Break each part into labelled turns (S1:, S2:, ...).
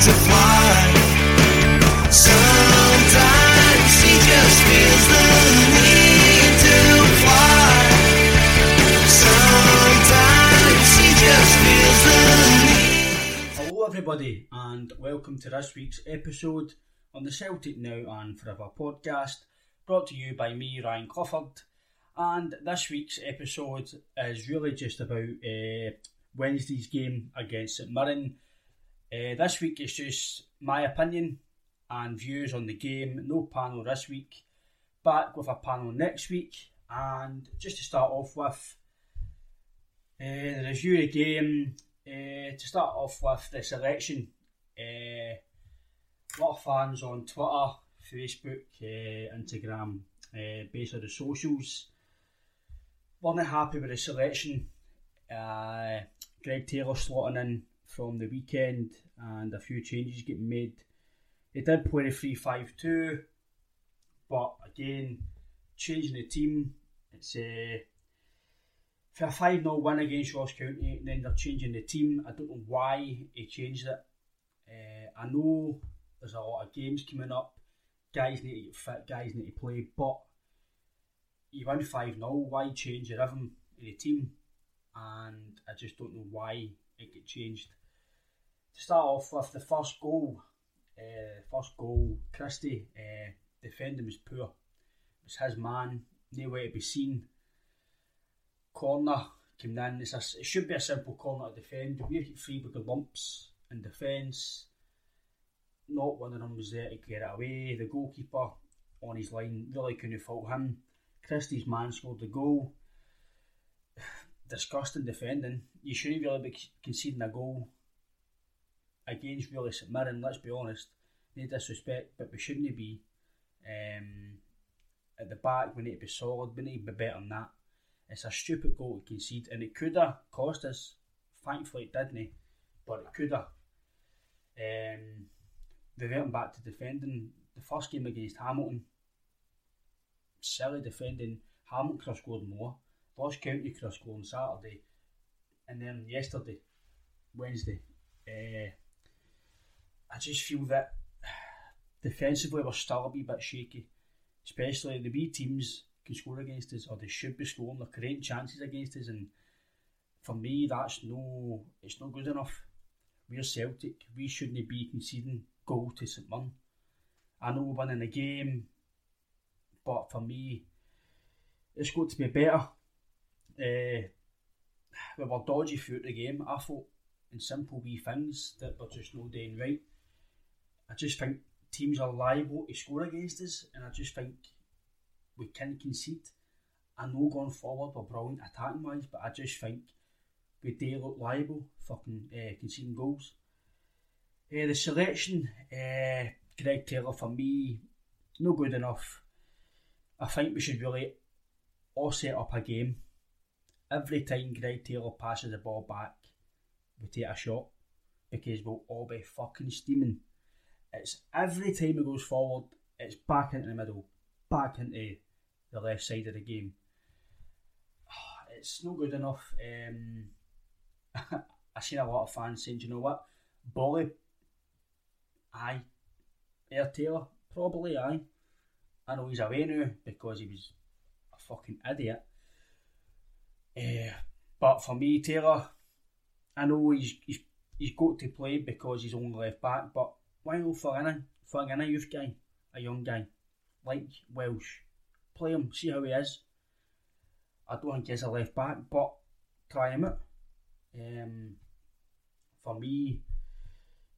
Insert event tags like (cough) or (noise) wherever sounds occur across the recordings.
S1: To fly.
S2: Hello, everybody, and welcome to this week's episode on the Celtic Now and Forever podcast, brought to you by me, Ryan Clifford. And this week's episode is really just about uh, Wednesday's game against St Mirren. Uh, this week it's just my opinion and views on the game. No panel this week. Back with a panel next week. And just to start off with, uh, the review of the game. Uh, to start off with the selection, uh, a lot of fans on Twitter, Facebook, uh, Instagram, uh, basically the socials, weren't happy with the selection. Uh, Greg Taylor slotting in from the weekend and a few changes getting made. He did play a 3 5 2, but again, changing the team, it's a. For a 5 0 win against Ross County, and then they're changing the team. I don't know why he changed it. Uh, I know there's a lot of games coming up. Guys need to get fit, guys need to play, but you win 5 0, why change the rhythm in the team? And I just don't know why it get changed. To start off with, the first goal, uh, first goal, Christie, uh, defending was poor. It was his man, nowhere to be seen. Corner came in, it's a, it should be a simple corner to defend. We get three big lumps in defence. Not one of them was there to get it away. The goalkeeper on his line really couldn't fault him. Christie's man scored the goal. (sighs) Disgusting defending. You shouldn't really be conceding a goal against really St Mirren, let's be honest. No disrespect, but we shouldn't be. Um, at the back, we need to be solid, we need to be better than that. It's a stupid goal to concede, and it could have cost us. Thankfully, it didn't, but it could have. Um, reverting back to defending, the first game against Hamilton, silly defending. Hamilton could have scored more. Ross County could have scored on Saturday, and then yesterday, Wednesday. Uh, I just feel that defensively we're still a wee bit shaky, especially the wee teams can score against us, or they should be scoring. They're creating chances against us, and for me, that's no, it's not good enough. We're Celtic. We shouldn't be conceding goal to St Mirren. I know we're winning the game, but for me, it's got to be better. Uh, we were dodgy throughout the game. I thought in simple wee things that we're just not doing right. I just think teams are liable to score against us, and I just think we can concede. I know going forward we're brilliant attacking wise, but I just think we do look liable fucking uh, conceding goals. Uh, the selection, uh, Greg Taylor for me, no good enough. I think we should really all set up a game. Every time Greg Taylor passes the ball back, we take a shot because we'll all be fucking steaming. It's every time he goes forward, it's back into the middle, back into the left side of the game. It's no good enough. Um, (laughs) I seen a lot of fans saying, Do you know what, Bolly, aye, Air Taylor, probably aye. I know he's away now because he was a fucking idiot. Uh, but for me, Taylor, I know he's, he's he's got to play because he's only left back, but for in a youth guy, a young guy, like Welsh, play him, see how he is. I don't think he's a left back, but try him out. Um, for me,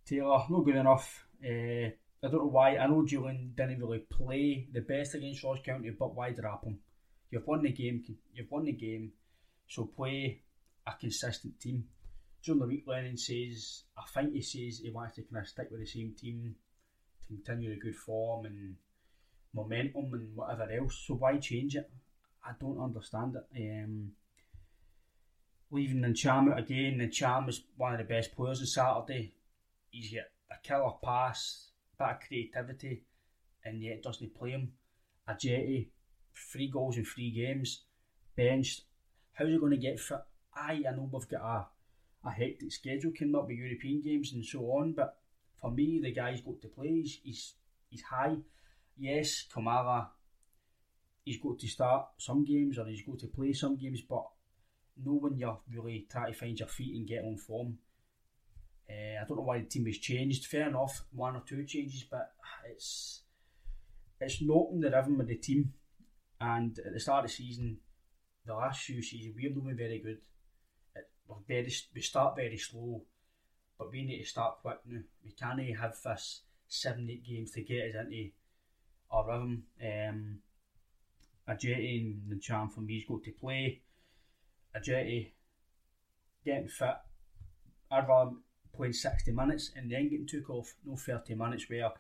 S2: Taylor, not good enough. Uh, I don't know why. I know Julian didn't really play the best against Ross County, but why drop him? You've won the game. You've won the game. So play a consistent team. During the week, Lennon says, I think he says he wants to kind of stick with the same team to continue the good form and momentum and whatever else. So why change it? I don't understand it. Um, leaving Ntcham out again. Ntcham is one of the best players on Saturday. He's got a killer pass, bit of creativity, and yet doesn't play him. Ajeti, three goals in three games, benched. How's he going to get fit? Aye, I know we've got a, a hectic schedule coming up with European games and so on, but for me, the guy's got to play. He's, he's, he's high. Yes, Kamara, he's got to start some games or he's got to play some games, but know when you're really trying to find your feet and get on form. Uh, I don't know why the team has changed. Fair enough, one or two changes, but it's it's not in the rhythm of the team. And at the start of the season, the last few seasons, we've not been very good. We're very, we start very slow, but we need to start quick now. We can't have this seven, eight games to get us into our rhythm. Um, Ajeti and Ntcham for me's got to play. Ajeti getting fit. I'd rather playing 60 minutes and then getting took off, no 30 minutes where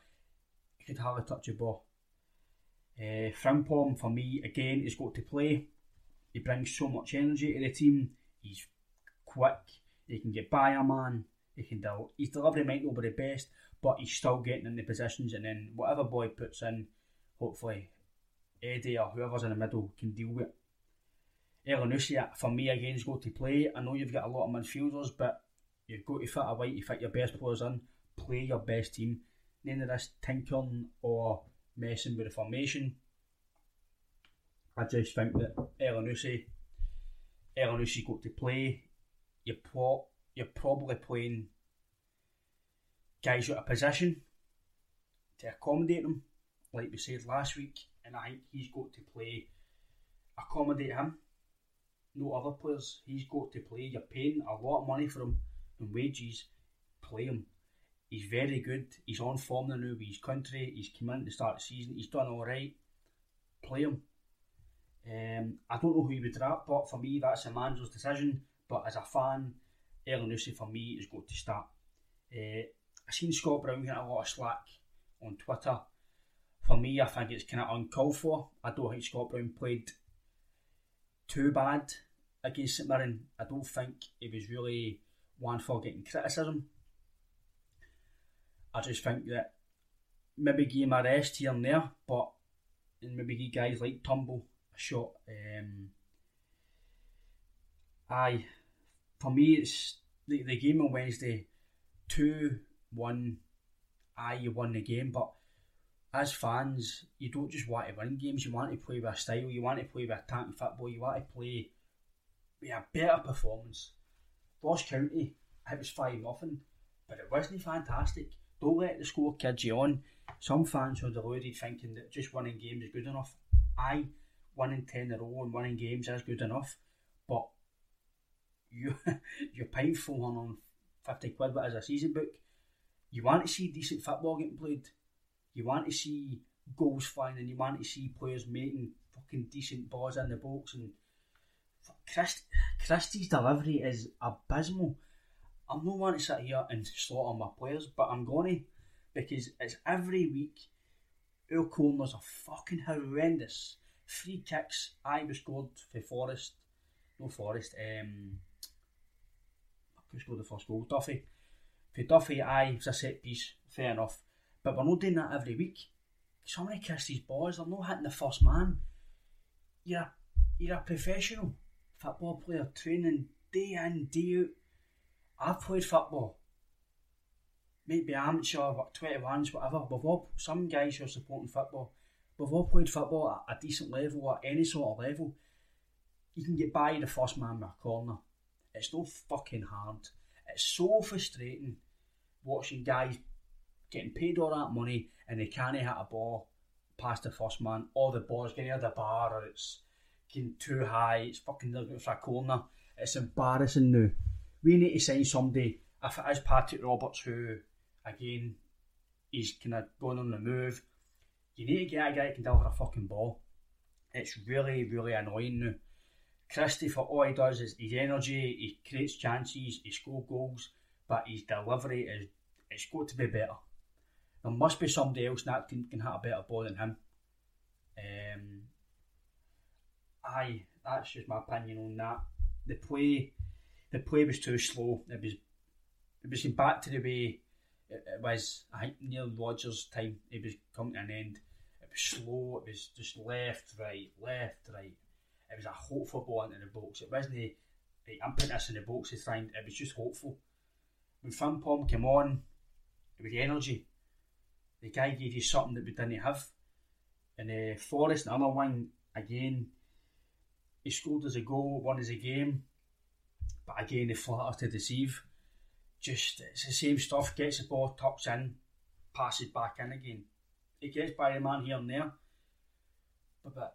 S2: he could hardly touch a ball. Uh, Frimpong, for me, again, he's got to play. He brings so much energy to the team. He's quick. He can get by a man. He can do. His delivery might not be the best, but he's still getting in the positions. And then whatever boy puts in, hopefully Eddie or whoever's in the middle can deal with. Elyounoussi, for me, again, has got to play. I know you've got a lot of midfielders, but you've got to fit a white, you fit your best players in, play your best team. None of this tinkering or messing with the formation. I just think that Elyounoussi, Elyounoussi's got to play. You're, you're probably playing guys out of position to accommodate them, like we said last week, and I think he's got to play, accommodate him. No other players. He's got to play. You're paying a lot of money for him and wages. Play him. He's very good. He's on form now with his country. He's come in to start the season. He's done all right. Play him. Um, I don't know who he would drop, but for me, that's a manager's decision. But as a fan, Elyounoussi for me is got to start. Uh, I've seen Scott Brown get a lot of slack on Twitter. For me, I think it's kind of uncalled for. I don't think Scott Brown played too bad against St Mirren. I don't think he was really one for getting criticism. I just think that maybe give him a rest here and there, but and maybe give guys like Turnbull a shot. Um, aye, for me, it's the, the game on Wednesday 2 1. Aye, you won the game, but as fans, you don't just want to win games, you want to play with a style, you want to play with attacking football, you want to play with a better performance. Ross County, it was 5 nothing, but it wasn't fantastic. Don't let the score kid you on. Some fans are deluded thinking that just winning games is good enough. Aye, winning 10 in a row and winning games is good enough, but you, (laughs) you're paying 450 quid but as a season book. You want to see decent football getting played. You want to see goals flying and you want to see players making fucking decent balls in the box and Christ, Christie's delivery is abysmal. I'm not wanting to sit here and slaughter my players, but I'm going to because it's every week our corners are fucking horrendous. Free kicks, I was scored for Forrest, no Forrest, um, who scored the first goal? Duffy. For Duffy, er I was a set piece, fair enough. But we're not doing that every week. Some of Christie's boys, they're not hitting the first man. You're a, you're a professional football player training day in, day out. I've played football. Maybe amateur, what, 21s, whatever. We've all, some guys who are supporting football, we've all played football at a decent level, at any sort of level. you can get by the first man with a corner. It's no fucking hard. It's so frustrating watching guys getting paid all that money and they can't hit a ball past the first man, or the ball's getting near the bar, or it's getting too high, it's fucking looking for a corner. It's embarrassing now. We need to sign somebody, if it is Patrick Roberts, who, again, he's kind of going on the move, you need to get a guy who can deliver a fucking ball. It's really, really annoying now. Christie, for all he does is his energy, he creates chances, he scores goals, but his delivery is it's got to be better. There must be somebody else that can, can hit a better ball than him. Um, aye, that's just my opinion on that. The play, the play was too slow. It was, it was back to the way it, it was. I think Neil Rodgers' time. It was coming to an end. It was slow. It was just left, right, left, right. It was a hopeful ball into the box. It wasn't the, the impetus in the box. He trying. It was just hopeful. When Frimpong came on, it was the energy. The guy gave you something that we didn't have. And uh, Forrest, another one, again, he scored as a goal, won as a game. But again, the flatter to deceive. Just, it's the same stuff. Gets the ball, tucks in, passes back in again. He gets by the man here and there. But, but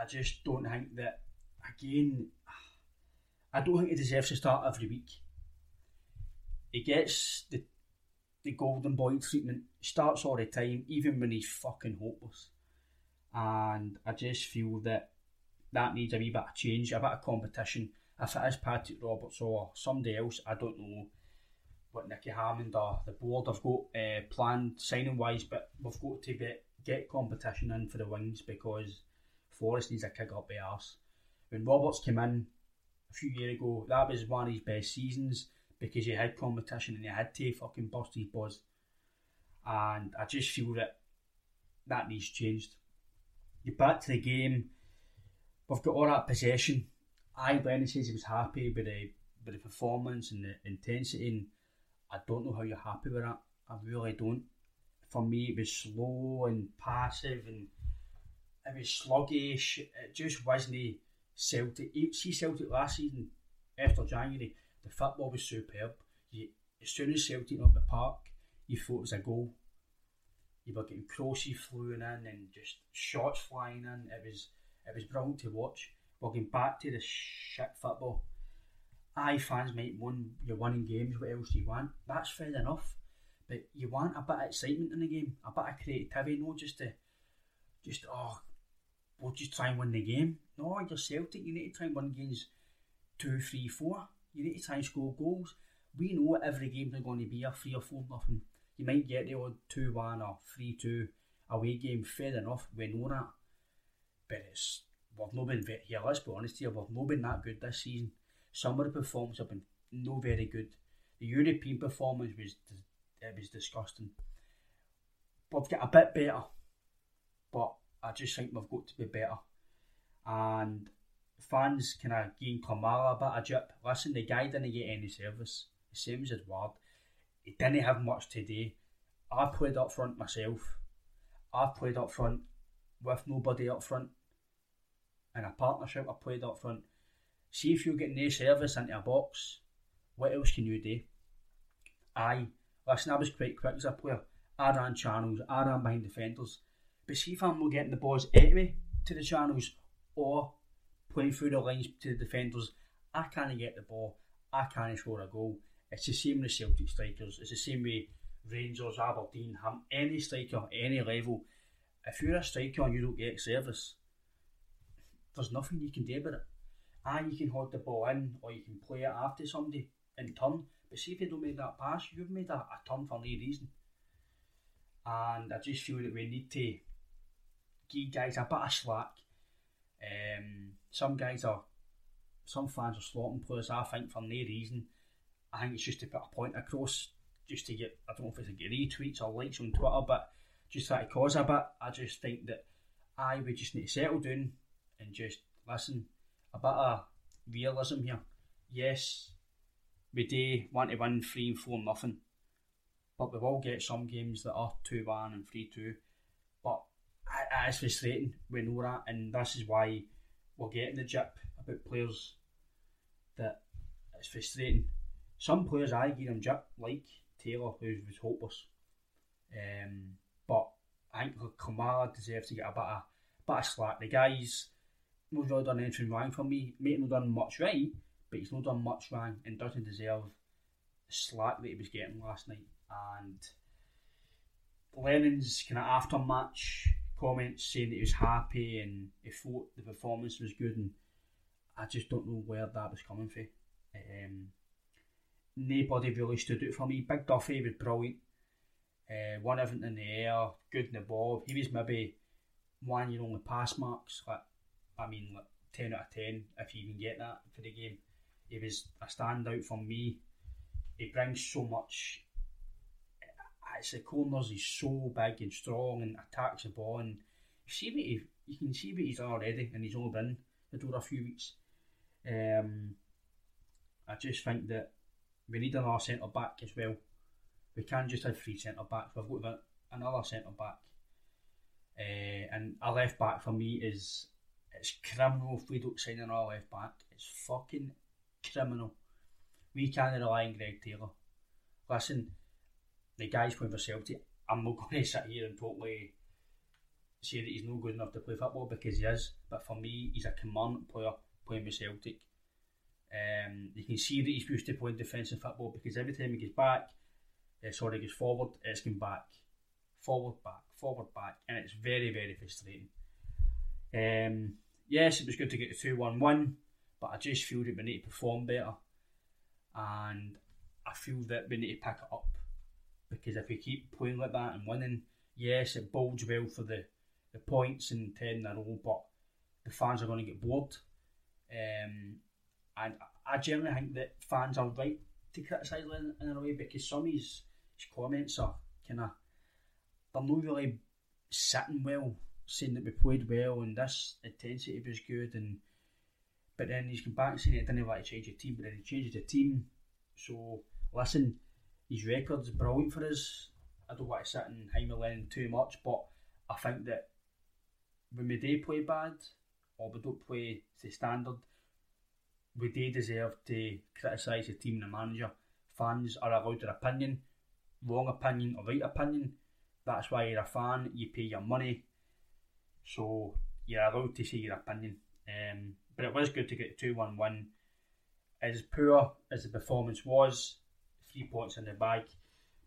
S2: I just don't think that, again, I don't think he deserves to start every week. He gets the the golden boy treatment, starts all the time, even when he's fucking hopeless. And I just feel that that needs a wee bit of change, a bit of competition. If it is Patrick Roberts or somebody else, I don't know what Nicky Hammond or the board have got uh, planned signing wise, but we've got to get, get competition in for the wings because Forrest needs a kick up the arse. When Roberts came in a few years ago, that was one of his best seasons because he had competition and he had to fucking bust his buzz. And I just feel that that needs changed. Get back to the game. We've got all that possession. I Lennon says he was happy with the with the performance and the intensity and I don't know how you're happy with that. I really don't. For me it was slow and passive and it was sluggish. It just wasn't Celtic. See Celtic last season after January, the football was superb. You, as soon as Celtic up the park, you thought it was a goal. You were getting crosses flying in and just shots flying in. It was it was brilliant to watch. Getting back to the shit football. Aye, fans might moan you're winning games. What else do you want? That's fair enough. But you want a bit of excitement in the game, a bit of creativity, not just to just oh we'll just try and win the game. No, you're Celtic, you need to try and win games two, three, four. You need to try and score goals. We know every game's are going to be a three or four nothing. You might get the odd two one or three two away game, fair enough, we know that. But it's we've not been here, let's be honest here, we've not been that good this season. Some of the performances have been no very good. The European performance was it was disgusting. We've got a bit better, but I just think we've got to be better. And fans kind of giving Kamara a bit of jip. Listen, the guy didn't get any service. The same as Edouard. He didn't have much today. I played up front myself. I've played up front with nobody up front. In a partnership, I played up front. See if you get no service into a box, what else can you do? Aye, listen, I was quite quick as a player. I ran channels, I ran behind defenders. But see if I'm not getting the balls anyway to the channels or playing through the lines to the defenders, I can't get the ball. I can't score a goal. It's the same with Celtic strikers. It's the same with Rangers, Aberdeen, Ham, any striker, any level. If you're a striker and you don't get service, there's nothing you can do about it. And you can hold the ball in or you can play it after somebody in turn. But see if they don't make that pass, you've made a, a turn for no reason. And I just feel that we need to give guys a bit of slack. Um, some guys are, some fans are slaughtering players. I think for no reason. I think it's just to put a point across, just to get. I don't know if it's to get retweets or likes on Twitter, but just try to cause a bit. I just think that I we just need to settle down and just listen. A bit of realism here. Yes, we do want to win three and four nothing, but we will get some games that are two one and three two. It is frustrating. We know that, and this is why we're getting the jip about players that it's frustrating. Some players I give them jip, like Taylor, who was hopeless. Um, but I think Kamara deserves to get a bit of, bit of slack. The guy's not really done anything wrong for me. Mate, not done much right, but he's not done much wrong and doesn't deserve the slack that he was getting last night. And Lennon's kind of after match comments saying that he was happy and he thought the performance was good, and I just don't know where that was coming from. Um, nobody really stood out for me. Big Duffy was brilliant. Uh, won everything in the air, good in the ball. He was maybe one year only pass marks. Like, I mean, like ten out of ten if you can get that for the game. He was a standout for me. He brings so much. It's the corners. He's so big and strong and attacks the ball. And you see what he, you can see what he's already, and he's only been the door a few weeks. Um, I just think that we need another centre back as well. We can't just have three centre backs. We've got another centre back. Uh, and a left back for me is it's criminal if we don't sign another left back. It's fucking criminal. We can't rely on Greg Taylor. Listen, the guy's playing for Celtic. I'm not (laughs) going to sit here and totally say that he's not good enough to play football because he is. But for me, he's a command player playing with Celtic. Um, you can see that he's used to playing defensive football because every time he gets back, uh, sorry, he goes forward, it's going back, forward, back, forward, back, and it's very, very frustrating. Um, yes, it was good to get the 2 1 1, but I just feel that we need to perform better. And I feel that we need to pick it up because if we keep playing like that and winning, yes, it bodes well for the, the points and 10 in a row, but the fans are going to get bored. Um, and I generally think that fans are right to criticise Lennon in a way because some of his, his comments are kind of, they're not really sitting well, saying that we played well and this intensity was good and but then he's come back saying he didn't like to change the team, but then he changes the team. So listen, his record's brilliant for us. I don't want to sit and Jaime Lennon too much, but I think that when we do play bad or we don't play the standard, we do deserve to criticise the team and the manager. Fans are allowed their opinion, wrong opinion or right opinion. That's why you're a fan, you pay your money, so you're allowed to say your opinion. Um, but it was good to get 2 1 win. As poor as the performance was, three points in the bag.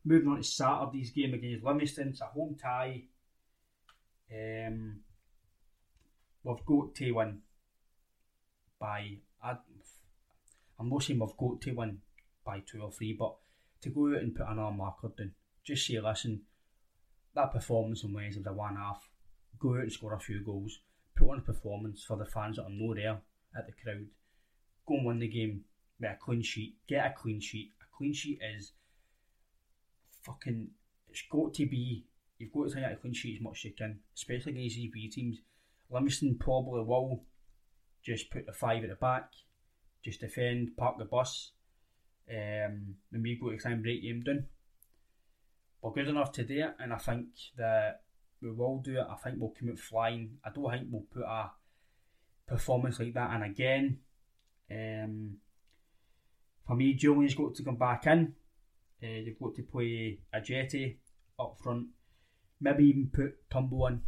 S2: Moving on to Saturday's game against Livingston, it's a home tie. Um, we've got to win by. I, I'm not saying we've got to win by two or three, but to go out and put another marker down, just say, listen, that performance on Wednesday, the one half, go out and score a few goals, put on a performance for the fans that are not there at the crowd, go and win the game with a clean sheet, get a clean sheet. Clean sheet is fucking, it's got to be, you've got to try get a clean sheet as much as you can, especially against these B teams. Livingston probably will just put the five at the back, just defend, park the bus, um, and we go to try and break them down. We're good enough to do it, and I think that we will do it. I think we'll come out flying. I don't think we'll put a performance like that in again. Um, for me, Julian's got to come back in. Uh, you've got to play Ajeti up front. Maybe even put Turnbull in.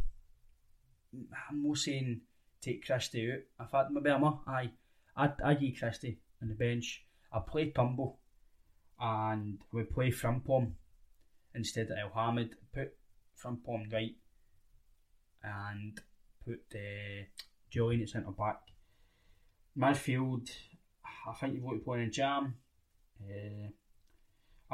S2: I'm not saying take Christie out. In fact, maybe I'm aye. I'd, I'd give Christie on the bench. I play Turnbull and we play Frimpong instead of Elhamed. Put Frimpong right and put uh, Julian at centre back. Midfield, I think you've got to play Ntcham. Uh,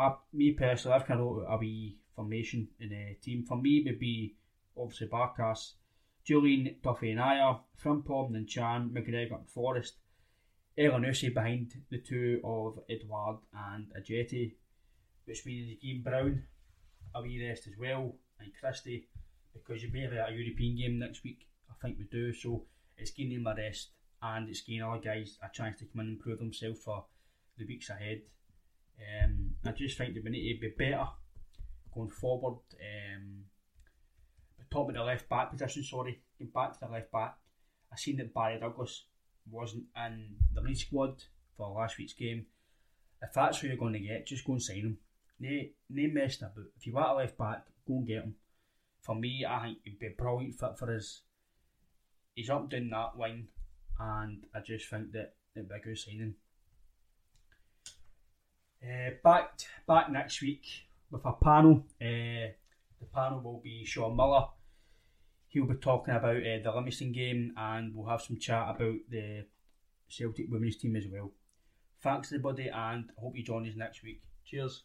S2: I, me personally, I've kind of wrote a wee formation in a team. For me, it would be obviously Barkas, Julian Duffy and Ajer, Frimpong Ntcham, McGregor and Forrest, Elyounoussi behind the two of Edouard and Ajeti, which means Ian Brown a wee rest as well, and Christie, because you may have a European game next week, I think we do, so it's giving him a rest and it's giving other guys a chance to come in and prove themselves for the weeks ahead. Um, I just think that we need to be better going forward. Um, top of the left back position, sorry, getting back to the left back. I seen that Barry Douglas wasn't in the lead squad for last week's game. If that's who you're going to get, just go and sign him. No, no messing about. If you want a left back, go and get him. For me, I think he'd be a brilliant fit for us. He's up down that wing, and I just think that it'd be a good signing. Uh, back back next week with a panel. Uh, the panel will be Sean Muller. He'll be talking about uh, the Livingston game, and we'll have some chat about the Celtic women's team as well. Thanks everybody, and I hope you join us next week. Cheers.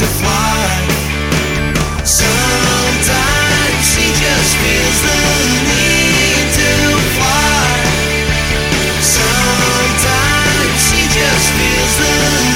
S1: to fly. Sometimes she just feels the need to fly. Sometimes she just feels the